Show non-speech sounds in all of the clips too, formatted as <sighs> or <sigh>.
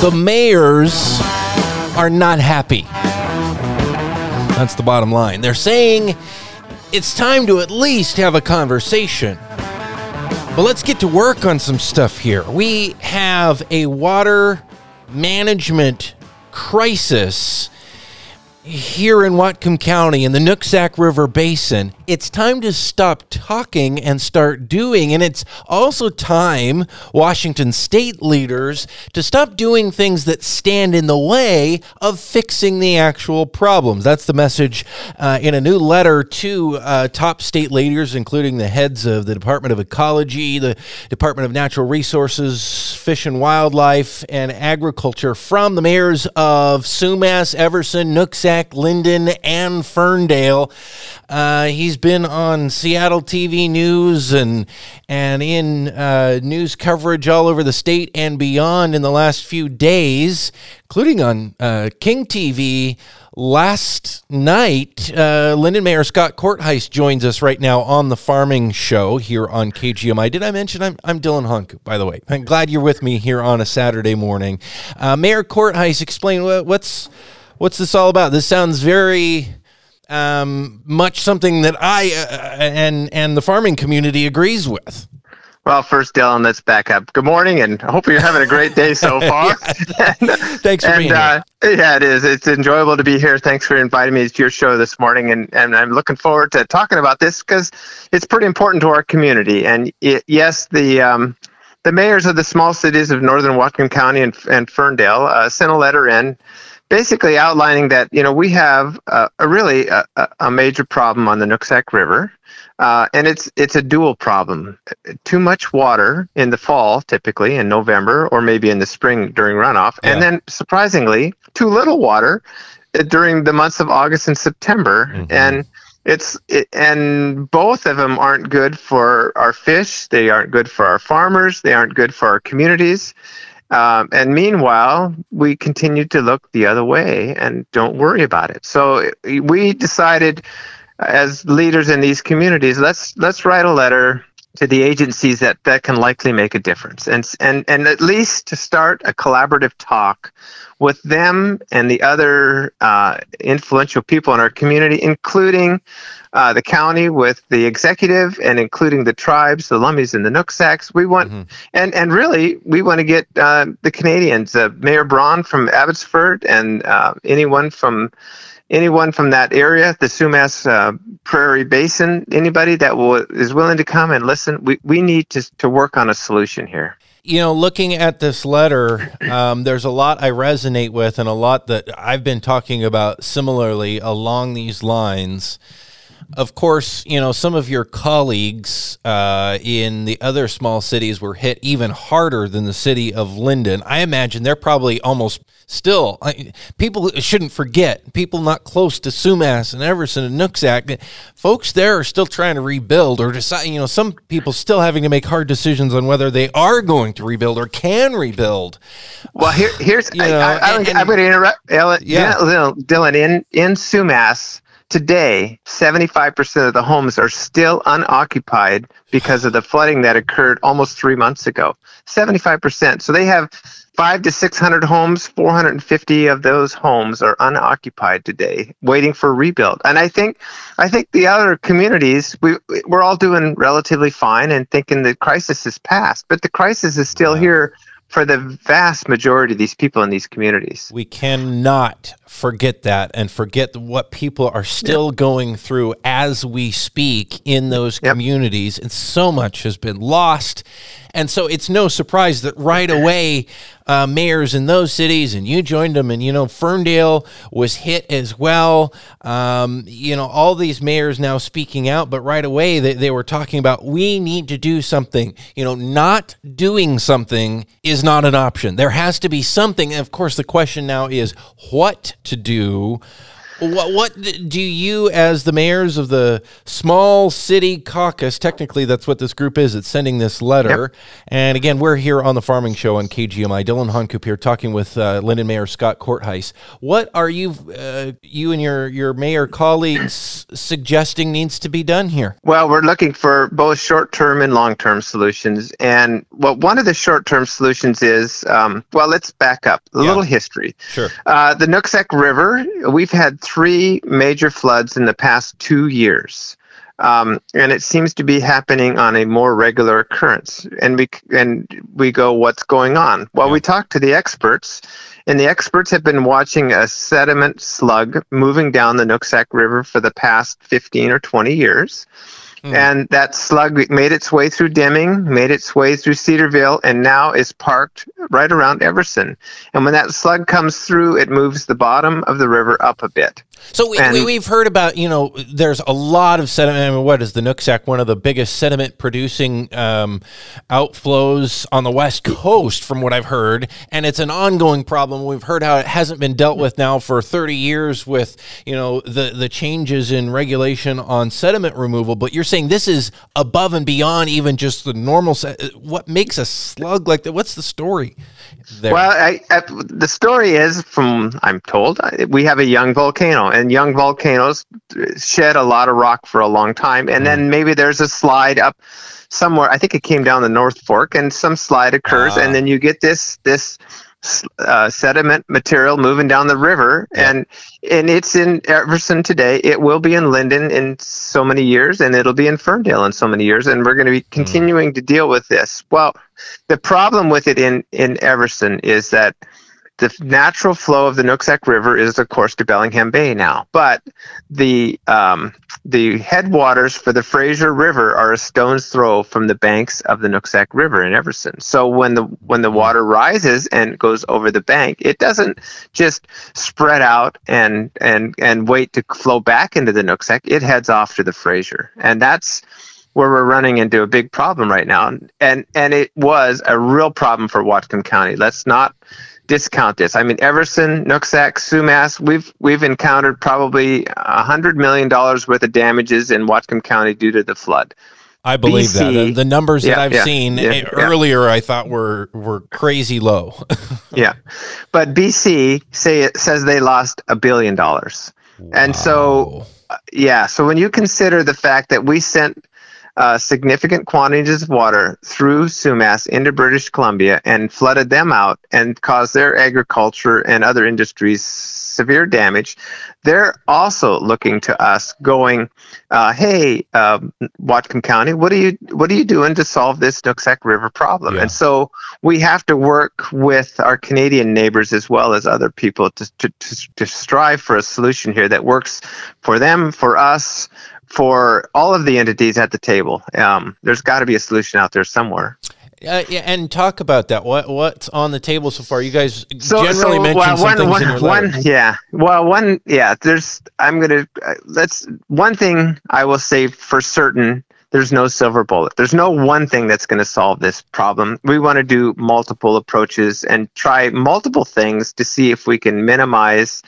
The mayors are not happy. That's the bottom line. They're saying it's time to at least have a conversation. But let's get to work on some stuff here. We have a water management crisis here in Whatcom County in the Nooksack River Basin, it's time to stop talking and start doing. And it's also time, Washington state leaders, to stop doing things that stand in the way of fixing the actual problems. That's the message uh, in a new letter to uh, top state leaders, including the heads of the Department of Ecology, the Department of Natural Resources, Fish and Wildlife, and Agriculture from the mayors of Sumas, Everson, Nooksack, Lynden, and Ferndale. Uh, he's been on Seattle TV News and and in uh, news coverage all over the state and beyond in the last few days, including on uh, King TV. Last night, uh, Lynden Mayor Scott Korthuis joins us right now on the Farming Show here on KGMI. Did I mention I'm, I'm Dylan Honcoop, by the way? I'm glad you're with me here on a Saturday morning. Uh, Mayor Korthuis, explain what, what's what's this all about? This sounds very um, much something that I uh, and and the farming community agrees with. Well, first, Dylan, let's back up. Good morning, and I hope you're having a great day so <laughs> far. and, <laughs> Thanks for and, being uh, here. Yeah, it is. It's enjoyable to be here. Thanks for inviting me to your show this morning, and, and I'm looking forward to talking about this because it's pretty important to our community. And it, yes, the um, the mayors of the small cities of northern Whatcom County and, and Ferndale uh, sent a letter in basically outlining that you know we have a, a really a, a, major problem on the Nooksack River, uh, and it's it's a dual problem. Too much water in the fall, typically in November, or maybe in the spring during runoff, yeah. and then surprisingly, too little water uh, during the months of August and September, mm-hmm. and it's it, and both of them aren't good for our fish. They aren't good for our farmers. They aren't good for our communities. Um, and meanwhile, we continue to look the other way and don't worry about it. So we decided, as leaders in these communities, let's let's write a letter to the agencies that, that can likely make a difference, and and and at least to start a collaborative talk with them and the other uh, influential people in our community, including uh, the county with the executive and including the tribes, the Lummis and the Nooksacks. We want, mm-hmm. and and really, we want to get uh, the Canadians, uh, Mayor Braun from Abbotsford, and uh, anyone from anyone from that area, the Sumas uh, Prairie Basin, anybody that will, is willing to come and listen. We we need to to work on a solution here. You know, looking at this letter, um, there's a lot I resonate with, and a lot that I've been talking about similarly along these lines of course, you know, some of your colleagues uh, in the other small cities were hit even harder than the city of Lynden. I imagine they're probably almost still, I, people shouldn't forget, people not close to Sumas and Everson and Nooksack, folks there are still trying to rebuild or decide, you know, some people still having to make hard decisions on whether they are going to rebuild or can rebuild. Well, here, here's, <sighs> you know, I, I, am going to interrupt, Dylan, yeah. Dylan, in, in Sumas, Today, 75% of the homes are still unoccupied because of the flooding that occurred almost three months ago. 75%. So they have five to 600 homes, 450 of those homes are unoccupied today, waiting for rebuild. And I think, I think the other communities, we, we're all doing relatively fine and thinking the crisis is past, but the crisis is still here for the vast majority of these people in these communities. We cannot forget that and forget what people are still yep. going through as we speak in those yep. communities. And so much has been lost. And so it's no surprise that right away, uh, mayors in those cities, and you joined them, and you know, Ferndale was hit as well. Um, you know, all these mayors now speaking out, but right away they, they were talking about we need to do something. You know, not doing something is not an option. There has to be something. And of course, the question now is what to do What, what do you, as the mayors of the small city caucus, technically that's what this group is, it's sending this letter. Yep. And again, we're here on the Farming Show on KGMI. Dylan Honcoop here talking with uh, Lynden Mayor Scott Korthuis. What are you, uh, you and your, your mayor colleagues suggesting needs to be done here? Well, we're looking for both short term and long term solutions. And well, one of the short term solutions is um, well, let's back up a yeah. little history. Sure. Uh, the Nooksack River, we've had three major floods in the past two years. Um, and it seems to be happening on a more regular occurrence. And we and we go, what's going on? Well, yeah. we talk to the experts, and the experts have been watching a sediment slug moving down the Nooksack River for the past 15 or 20 years. Mm. And that slug made its way through Deming, made its way through Cedarville, and now is parked right around Everson. And when that slug comes through, it moves the bottom of the river up a bit. So we, and, we, have heard about, you know, there's a lot of sediment. I mean, what is the Nooksack one of the biggest sediment producing um, outflows on the West Coast, from what I've heard. And it's an ongoing problem. We've heard how it hasn't been dealt with now for 30 years with, you know, the, the changes in regulation on sediment removal. But you're saying this is above and beyond even just the normal. What makes a slug like that? What's the story? There? Well, I, I, the story is, from I'm told, we have a young volcano, and young volcanoes shed a lot of rock for a long time, and mm. then maybe there's a slide up somewhere. I think it came down the North Fork, and some slide occurs, uh. and then you get this this uh, sediment material moving down the river, yeah. and and it's in Everson today. It will be in Lynden in so many years, and it'll be in Ferndale in so many years, and we're going to be mm. continuing mm. to deal with this. Well, the problem with it in in Everson is that the natural flow of the Nooksack River is, of course, to Bellingham Bay now. But the um, the headwaters for the Fraser River are a stone's throw from the banks of the Nooksack River in Everson. So when the when the water rises and goes over the bank, it doesn't just spread out and and and wait to flow back into the Nooksack. It heads off to the Fraser, and that's where we're running into a big problem right now. And and it was a real problem for Whatcom County. Let's not discount this. I mean, Everson, Nooksack, Sumas, we've we've encountered probably a hundred million dollars worth of damages in Whatcom County due to the flood. I believe BC, that the, the numbers yeah, that I've yeah, seen yeah, earlier, I thought were were crazy low. <laughs> yeah, but BC say it says they lost a billion dollars, wow. and so uh, yeah. So when you consider the fact that we sent uh, significant quantities of water through Sumas into British Columbia and flooded them out and caused their agriculture and other industries severe damage. They're also looking to us, going, uh, "Hey, uh, Whatcom County, what are you what are you doing to solve this Nooksack River problem?" Yeah. And so we have to work with our Canadian neighbors as well as other people to, to, to, to strive for a solution here that works for them, for us, for all of the entities at the table. Um, there's got to be a solution out there somewhere. Uh, yeah, and talk about that. What what's on the table so far? You guys so, generally so, mention well, some one, things one, in your letter. One, yeah. Well, one, yeah. There's. I'm gonna. Uh, let's. One thing I will say for certain. There's no silver bullet. There's no one thing that's going to solve this problem. We want to do multiple approaches and try multiple things to see if we can minimize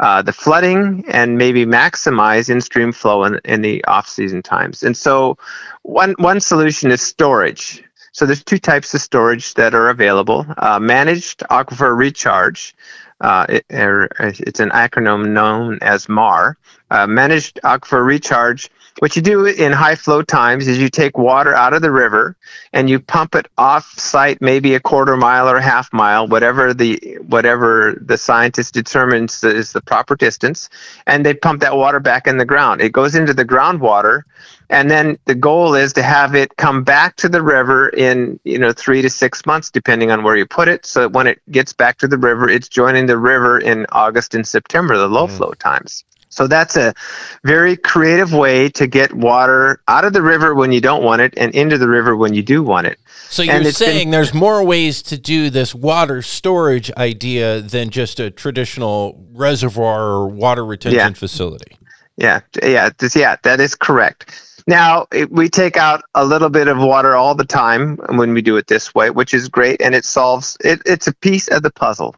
uh, the flooding and maybe maximize in-stream flow in, in the off-season times. And so one, one solution is storage. So there's two types of storage that are available. Uh, managed aquifer recharge, uh, it, er, it's an acronym known as MAR. Uh, managed aquifer recharge what you do in high flow times is you take water out of the river and you pump it off site maybe a quarter mile or a half mile whatever the whatever the scientist determines is the proper distance and they pump that water back in the ground. It goes into the groundwater and then the goal is to have it come back to the river in you know 3 to 6 months depending on where you put it. So when it gets back to the river it's joining the river in August and September the low mm. flow times so that's a very creative way to get water out of the river when you don't want it and into the river when you do want it. So you're saying been, there's more ways to do this water storage idea than just a traditional reservoir or water retention yeah. facility. Yeah, yeah, yeah, that is correct. Now, it, we take out a little bit of water all the time when we do it this way, which is great, and it solves it, it's a piece of the puzzle.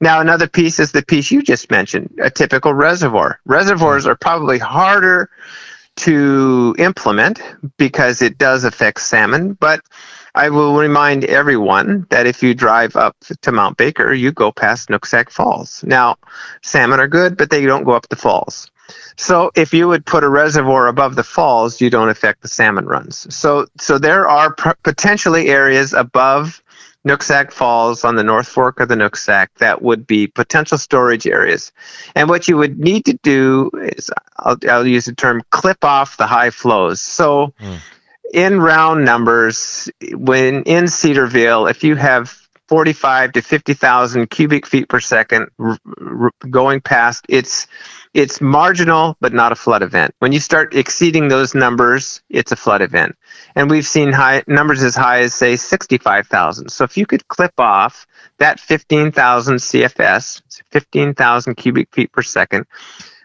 Now, another piece is the piece you just mentioned a typical reservoir. Reservoirs are probably harder to implement because it does affect salmon, but I will remind everyone that if you drive up to Mount Baker, you go past Nooksack Falls. Now, salmon are good, but they don't go up the falls. So if you would put a reservoir above the falls, you don't affect the salmon runs. So so there are p- potentially areas above Nooksack Falls on the North Fork of the Nooksack that would be potential storage areas. And what you would need to do is, I'll, I'll use the term clip off the high flows. So, mm. in round numbers, when in Cedarville, if you have 45 to 50,000 cubic feet per second r- r- going past, it's it's marginal, but not a flood event. When you start exceeding those numbers, it's a flood event. And we've seen high numbers as high as, say, 65,000. So if you could clip off that 15,000 CFS, 15,000 cubic feet per second,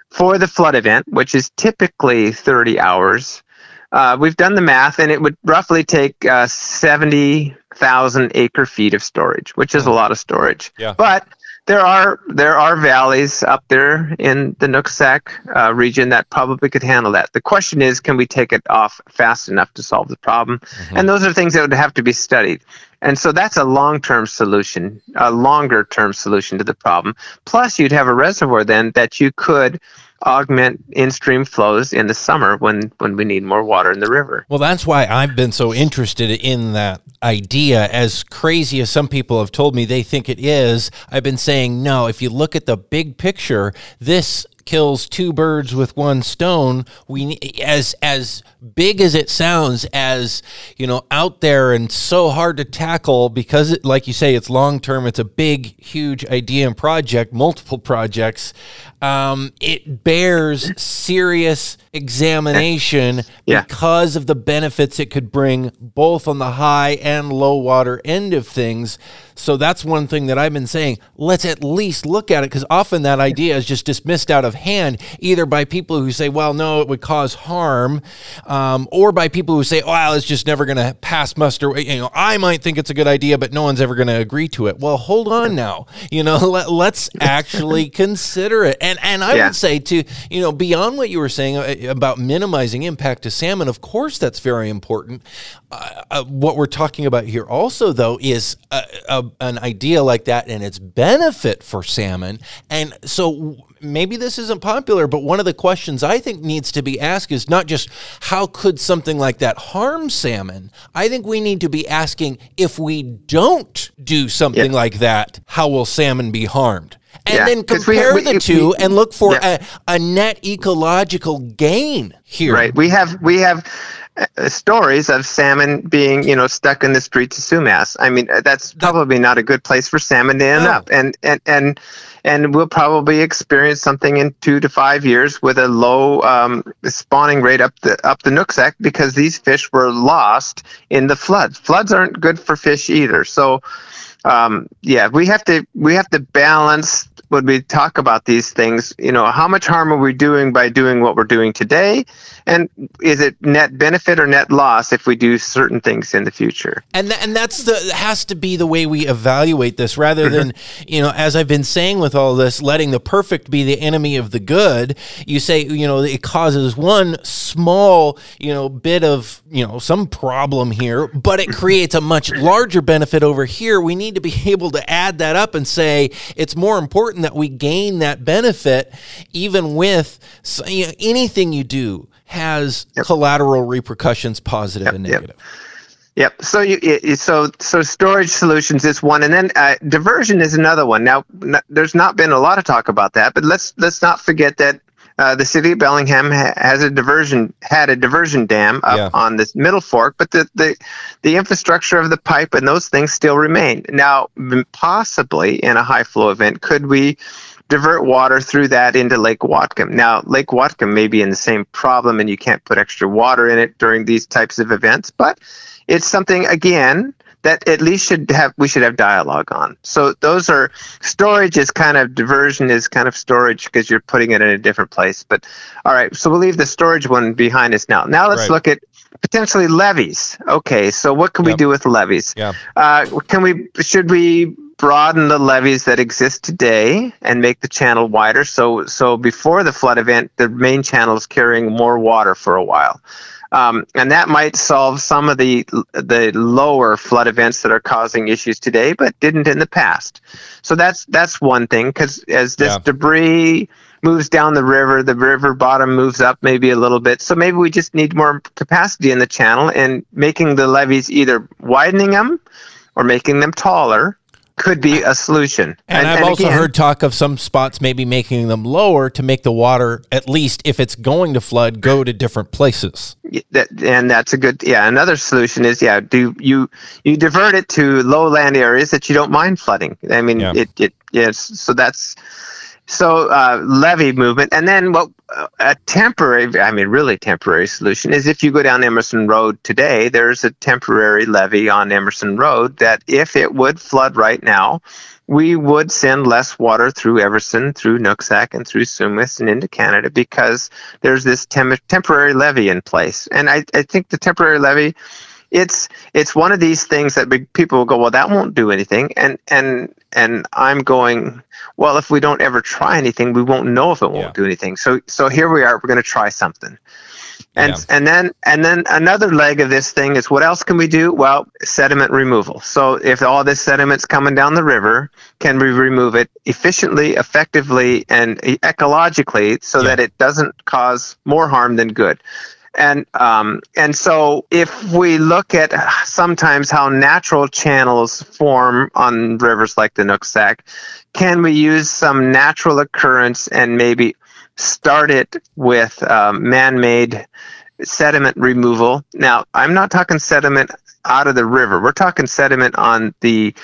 for the flood event, which is typically 30 hours, uh, we've done the math, and it would roughly take uh, 70,000 acre feet of storage, which is a lot of storage. Yeah. But there are there are valleys up there in the Nooksack uh, region that probably could handle that. The question is, can we take it off fast enough to solve the problem? Mm-hmm. And those are things that would have to be studied. And so that's a long-term solution, a longer-term solution to the problem. Plus, you'd have a reservoir then that you could augment in-stream flows in the summer when when we need more water in the river. Well, that's why I've been so interested in that idea as crazy as some people have told me they think it is. I've been saying no, if you look at the big picture, this kills two birds with one stone. We as as big as it sounds, as you know, out there and so hard to tackle because, it, like you say, it's long term. It's a big, huge idea and project, multiple projects. Um, it bears serious examination <laughs> yeah. because of the benefits it could bring, both on the high and low water end of things. So that's one thing that I've been saying. Let's at least look at it because often that idea is just dismissed out of hand, either by people who say, well, no, it would cause harm, um, or by people who say, well, it's just never going to pass muster. You know, I might think it's a good idea, but no one's ever going to agree to it. Well, hold on now. You know, <laughs> let, let's actually <laughs> consider it. And, and I yeah. would say, to, you know, beyond what you were saying uh, about minimizing impact to salmon, of course, that's very important. Uh, uh, what we're talking about here also, though, is a, a, an idea like that and its benefit for salmon. And so maybe this isn't popular, but one of the questions I think needs to be asked is not just how could something like that harm salmon? I think we need to be asking if we don't do something yeah. like that, how will salmon be harmed? and yeah, then compare we, we, the two we, and look for yeah. a, a net ecological gain here. Right. We have we have stories of salmon being, you know, stuck in the streets of Sumas. I mean, uh, that's probably not a good place for salmon to end no. up. And and and and we'll probably experience something in two to five years with a low um, spawning rate up the up the Nooksack because these fish were lost in the floods. Floods aren't good for fish either. So um, yeah, we have to we have to balance when we talk about these things. You know, how much harm are we doing by doing what we're doing today, and is it net benefit or net loss if we do certain things in the future? And th- and that's the has to be the way we evaluate this, rather mm-hmm. than you know, as I've been saying with all this, letting the perfect be the enemy of the good. You say you know it causes one small you know bit of you know some problem here, but it creates a much larger benefit over here. We need to be <laughs> able to add that up and say it's more important that we gain that benefit, even with you know, anything you do has yep. collateral repercussions, positive yep, and negative. Yep. Yep. So you so so storage solutions is one, and then uh, diversion is another one. Now, there's not been a lot of talk about that, but let's let's not forget that uh, the city of Bellingham ha- has a diversion had a diversion dam up yeah. on this middle fork, but the, the the infrastructure of the pipe and those things still remain. Now, possibly in a high flow event, could we divert water through that into Lake Whatcom? Now, Lake Whatcom may be in the same problem, and you can't put extra water in it during these types of events, but it's something again that at least should have we should have dialogue on. So those are storage is kind of diversion is kind of storage because you're putting it in a different place. But all right, so we'll leave the storage one behind us now. Now let's Right. look at potentially levees. Okay, so what can we do with levees? Yeah. Uh, can we should we broaden the levees that exist today and make the channel wider? So so before the flood event, the main channel is carrying more water for a while. Um, and that might solve some of the the lower flood events that are causing issues today, but didn't in the past. So that's that's one thing because as this Yeah. debris moves down the river, the river bottom moves up maybe a little bit. So maybe we just need more capacity in the channel and making the levees either widening them or making them taller could be a solution. And, I've also again- heard talk of some spots maybe making them lower to make the water, at least if it's going to flood, go to different places. That and that's a good yeah another solution is yeah do you you divert it to lowland areas that you don't mind flooding i mean Yeah. it it yes so that's so uh, levee movement and then what uh, a temporary i mean really temporary solution is if you go down emerson road today there's a temporary levee on emerson road that if it would flood right now we would send less water through Everson, through Nooksack, and through Sumas and into Canada because there's this tem- temporary levee in place. And I, I think the temporary levee, it's it's one of these things that people will go, well, that won't do anything. And and and I'm going, well, if we don't ever try anything, we won't know if it won't Yeah. do anything. So so here we are, we're going to try something. And Yeah. and then and then another leg of this thing is what else can we do? Well, sediment removal. So if all this sediment's coming down the river, can we remove it efficiently, effectively, and ecologically so Yeah. that it doesn't cause more harm than good? And um, and so if we look at sometimes how natural channels form on rivers like the Nooksack, can we use some natural occurrence and maybe start it with um, man-made sediment removal? Now, I'm not talking sediment out of the river. We're talking sediment on the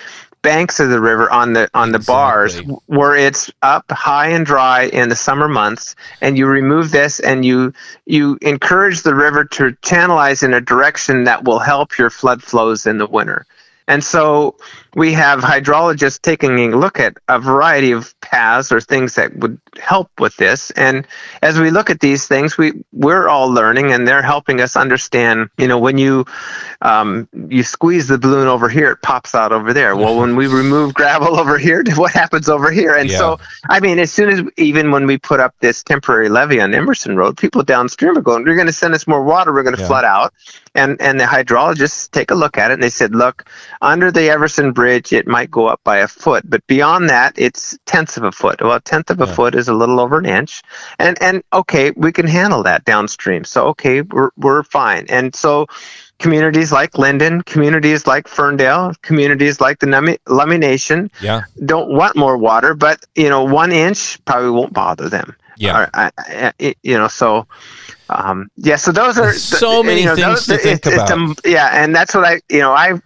banks of the river on the on the bars where it's up high and dry in the summer months and you remove this and you you encourage the river to channelize in a direction that will help your flood flows in the winter and so we have hydrologists taking a look at a variety of paths or things that would help with this. And as we look at these things, we we're all learning, and they're helping us understand. You know, when you um, you squeeze the balloon over here, it pops out over there. <laughs> Well, when we remove gravel over here, <laughs> what happens over here? And so, I mean, as soon as even when we put up this temporary levee on Emerson Road, people downstream are going, "You're going to send us more water. We're going to Yeah. flood out." And and the hydrologists take a look at it, and they said, "Look, under the Everson Bridge, it might go up by a foot, but beyond that, it's tenths of a foot. Well, a tenth of a Yeah. foot is a little over an inch, and and okay, we can handle that downstream. So okay, we're we're fine. And so, communities like Lynden, communities like Ferndale, communities like the Lummi, Lummi Nation Yeah. don't want more water, but you know, one inch probably won't bother them. Yeah. I, I, it- you know, so um, yeah. So those are So many you know, things those- to think it's- it's a- yeah, and that's what I, you know, I,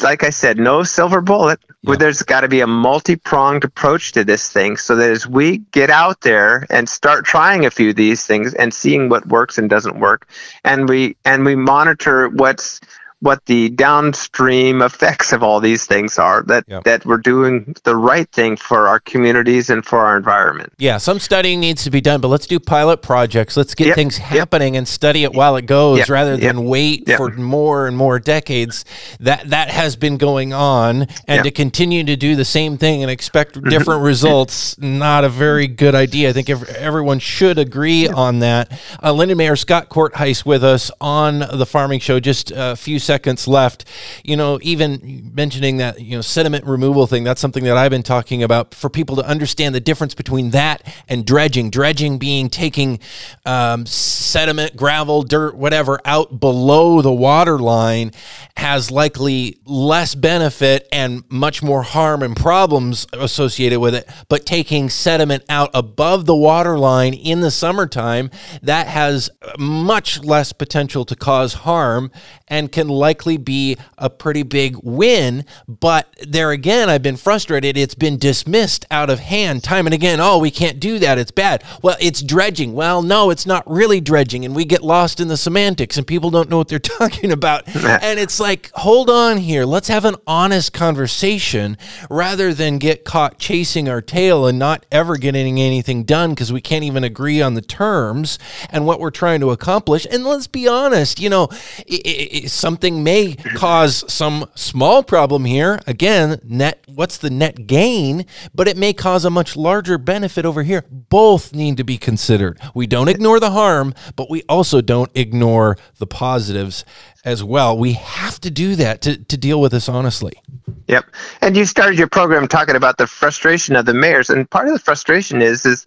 like I said, no silver bullet. Yeah. There's got to be a multi-pronged approach to this thing, so that as we get out there and start trying a few of these things and seeing what works and doesn't work, and we and we monitor what's what the downstream effects of all these things are that Yep. that we're doing the right thing for our communities and for our environment. Yeah, some studying needs to be done, but let's do pilot projects. Let's get Yep, things yep. happening and study it while it goes Yep, rather yep, than wait yep. for more and more decades. That that has been going on and Yep. to continue to do the same thing and expect mm-hmm. different mm-hmm. results not a very good idea. I think ev- everyone should agree on that. Uh, Lynden Mayor Scott Korthuis with us on the farming show just uh, a few seconds left. You know, even mentioning that, you know, sediment removal thing, that's something that I've been talking about for people to understand the difference between that and dredging. Dredging being taking um, sediment, gravel, dirt, whatever out below the water line has likely less benefit and much more harm and problems associated with it. But taking sediment out above the water line in the summertime, that has much less potential to cause harm and can likely be a pretty big win. But there again, I've been frustrated. It's been dismissed out of hand time and again. Oh, we can't do that. It's bad. Well, it's dredging. Well, no, it's not really dredging. And we get lost in the semantics and people don't know what they're <laughs> talking about. and it's like, hold on here. Let's have an honest conversation rather than get caught chasing our tail and not ever getting anything done because we can't even agree on the terms and what we're trying to accomplish. And let's be honest, you know, it, it, something may cause some small problem here. Again, net what's the net gain, but it may cause a much larger benefit over here. Both need to be considered. We don't ignore the harm, but we also don't ignore the positives as well. We have to do that to, to deal with this honestly. Yep. And you started your program talking about the frustration of the mayors. And part of the frustration is is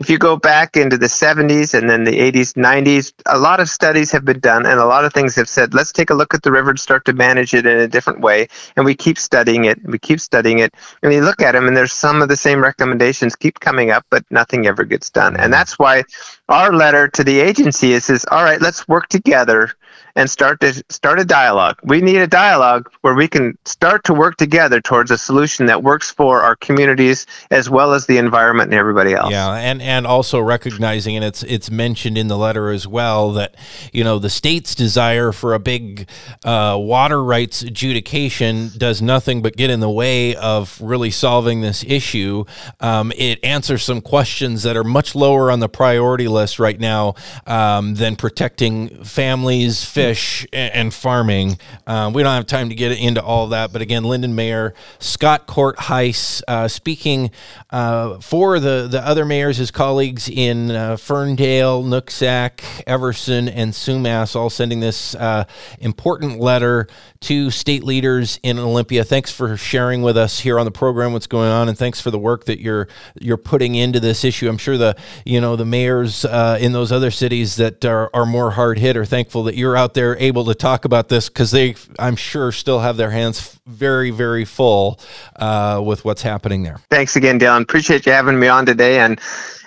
if you go back into the 70s and then the 80s, 90s, a lot of studies have been done and a lot of things have said, let's take a look at the river and start to manage it in a different way. And we keep studying it. and We keep studying it. And we look at them and there's some of the same recommendations keep coming up, but nothing ever gets done. And that's why our letter to the agency is, is all right, let's work together and start to start a dialogue. We need a dialogue where we can start to work together towards a solution that works for our communities as well as the environment and everybody else. Yeah, and and also recognizing and it's it's mentioned in the letter as well that you know the state's desire for a big uh, water rights adjudication does nothing but get in the way of really solving this issue. Um, it answers some questions that are much lower on the priority list right now um, than protecting families fish and farming. Um, we don't have time to get into all that, but again, Lynden Mayor Scott Korthuis uh, speaking uh, for the, the other mayors, his colleagues in uh, Ferndale, Nooksack, Everson, and Sumas, all sending this uh, important letter to state leaders in Olympia. Thanks for sharing with us here on the program what's going on, and thanks for the work that you're you're putting into this issue. I'm sure the you know the mayors uh, in those other cities that are, are more hard hit are thankful that you're out out there able to talk about this because they, I'm sure, still have their hands very, very full uh, with what's happening there. Thanks again, Dylan. Appreciate you having me on today, and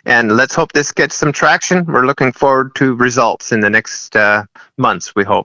and let's hope this gets some traction. We're looking forward to results in the next uh, months. We hope.